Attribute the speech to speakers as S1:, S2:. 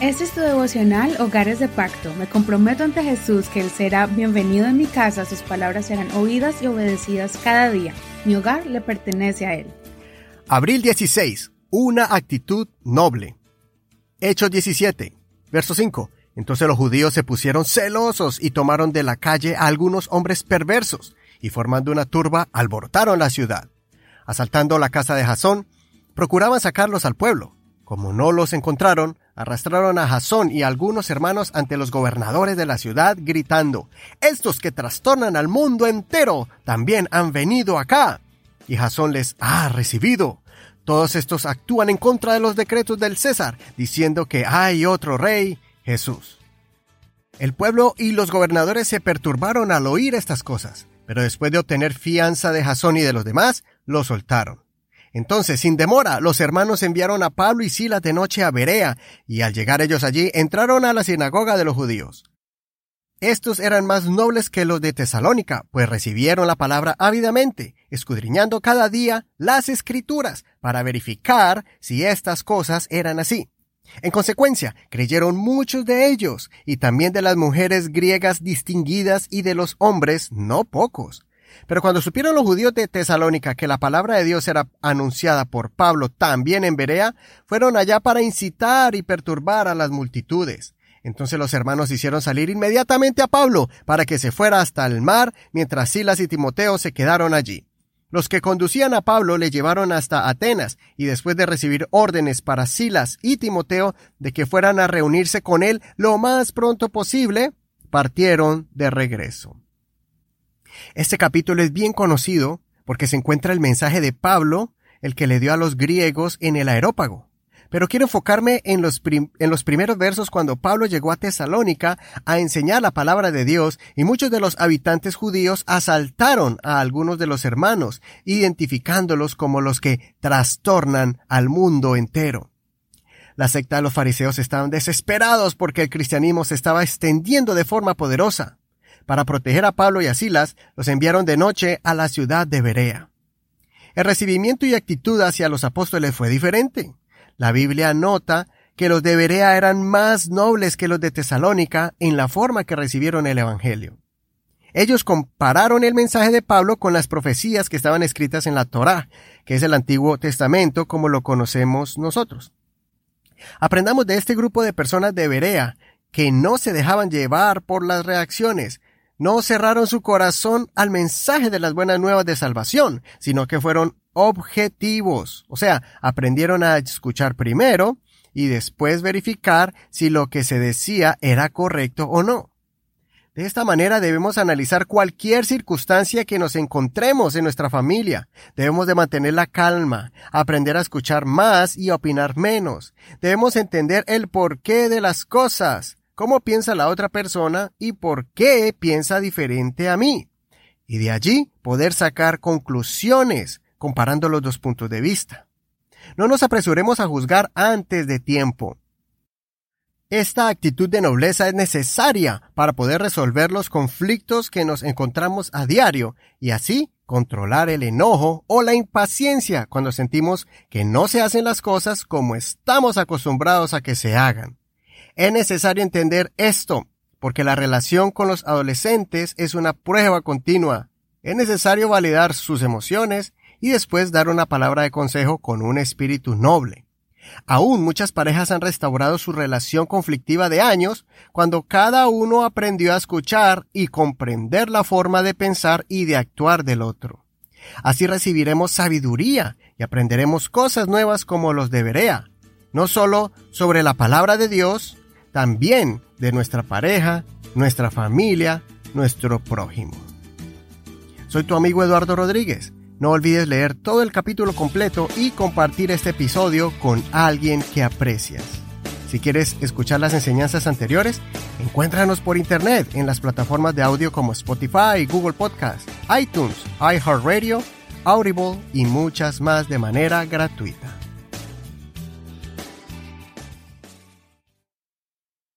S1: Este es tu devocional Hogares de Pacto. Me comprometo ante Jesús que Él será bienvenido en mi casa, sus palabras serán oídas y obedecidas cada día. Mi hogar le pertenece a Él.
S2: Abril 16. Una actitud noble. Hechos 17, verso 5. Entonces los judíos se pusieron celosos y tomaron de la calle a algunos hombres perversos y formando una turba alborotaron la ciudad. Asaltando la casa de Jasón, procuraban sacarlos al pueblo. Como no los encontraron, arrastraron a Jasón y algunos hermanos ante los gobernadores de la ciudad, gritando, Estos que trastornan al mundo entero también han venido acá. Y Jasón les ha recibido. Todos estos actúan en contra de los decretos del César, diciendo que hay otro rey, Jesús. El pueblo y los gobernadores se perturbaron al oír estas cosas, pero después de obtener fianza de Jasón y de los demás, lo soltaron. Entonces, sin demora, los hermanos enviaron a Pablo y Silas de noche a Berea, y al llegar ellos allí, entraron a la sinagoga de los judíos. Estos eran más nobles que los de Tesalónica, pues recibieron la palabra ávidamente, escudriñando cada día las escrituras, para verificar si estas cosas eran así. En consecuencia, creyeron muchos de ellos, y también de las mujeres griegas distinguidas y de los hombres no pocos. Pero cuando supieron los judíos de Tesalónica que la palabra de Dios era anunciada por Pablo también en Berea, fueron allá para incitar y perturbar a las multitudes. Entonces los hermanos hicieron salir inmediatamente a Pablo para que se fuera hasta el mar, mientras Silas y Timoteo se quedaron allí. Los que conducían a Pablo le llevaron hasta Atenas, y después de recibir órdenes para Silas y Timoteo de que fueran a reunirse con él lo más pronto posible, partieron de regreso. Este capítulo es bien conocido porque se encuentra el mensaje de Pablo, el que le dio a los griegos en el aerópago. Pero quiero enfocarme en los, primeros versos cuando Pablo llegó a Tesalónica a enseñar la palabra de Dios y muchos de los habitantes judíos asaltaron a algunos de los hermanos, identificándolos como los que trastornan al mundo entero. La secta de los fariseos estaban desesperados porque el cristianismo se estaba extendiendo de forma poderosa. Para proteger a Pablo y a Silas, los enviaron de noche a la ciudad de Berea. El recibimiento y actitud hacia los apóstoles fue diferente. La Biblia nota que los de Berea eran más nobles que los de Tesalónica en la forma que recibieron el Evangelio. Ellos compararon el mensaje de Pablo con las profecías que estaban escritas en la Torá, que es el Antiguo Testamento como lo conocemos nosotros. Aprendamos de este grupo de personas de Berea que no se dejaban llevar por las reacciones, no cerraron su corazón al mensaje de las buenas nuevas de salvación, sino que fueron objetivos. O sea, aprendieron a escuchar primero y después verificar si lo que se decía era correcto o no. De esta manera debemos analizar cualquier circunstancia que nos encontremos en nuestra familia. Debemos de mantener la calma, aprender a escuchar más y opinar menos. Debemos entender el porqué de las cosas cómo piensa la otra persona y por qué piensa diferente a mí. Y de allí poder sacar conclusiones comparando los dos puntos de vista. No nos apresuremos a juzgar antes de tiempo. Esta actitud de nobleza es necesaria para poder resolver los conflictos que nos encontramos a diario y así controlar el enojo o la impaciencia cuando sentimos que no se hacen las cosas como estamos acostumbrados a que se hagan. Es necesario entender esto, porque la relación con los adolescentes es una prueba continua. Es necesario validar sus emociones y después dar una palabra de consejo con un espíritu noble. Aún muchas parejas han restaurado su relación conflictiva de años cuando cada uno aprendió a escuchar y comprender la forma de pensar y de actuar del otro. Así recibiremos sabiduría y aprenderemos cosas nuevas como los de Berea, no solo sobre la palabra de Dios, también de nuestra pareja, nuestra familia, nuestro prójimo. Soy tu amigo Eduardo Rodríguez. No olvides leer todo el capítulo completo y compartir este episodio con alguien que aprecias. Si quieres escuchar las enseñanzas anteriores, encuéntranos por internet en las plataformas de audio como Spotify, Google Podcast, iTunes, iHeartRadio, Audible y muchas más de manera gratuita.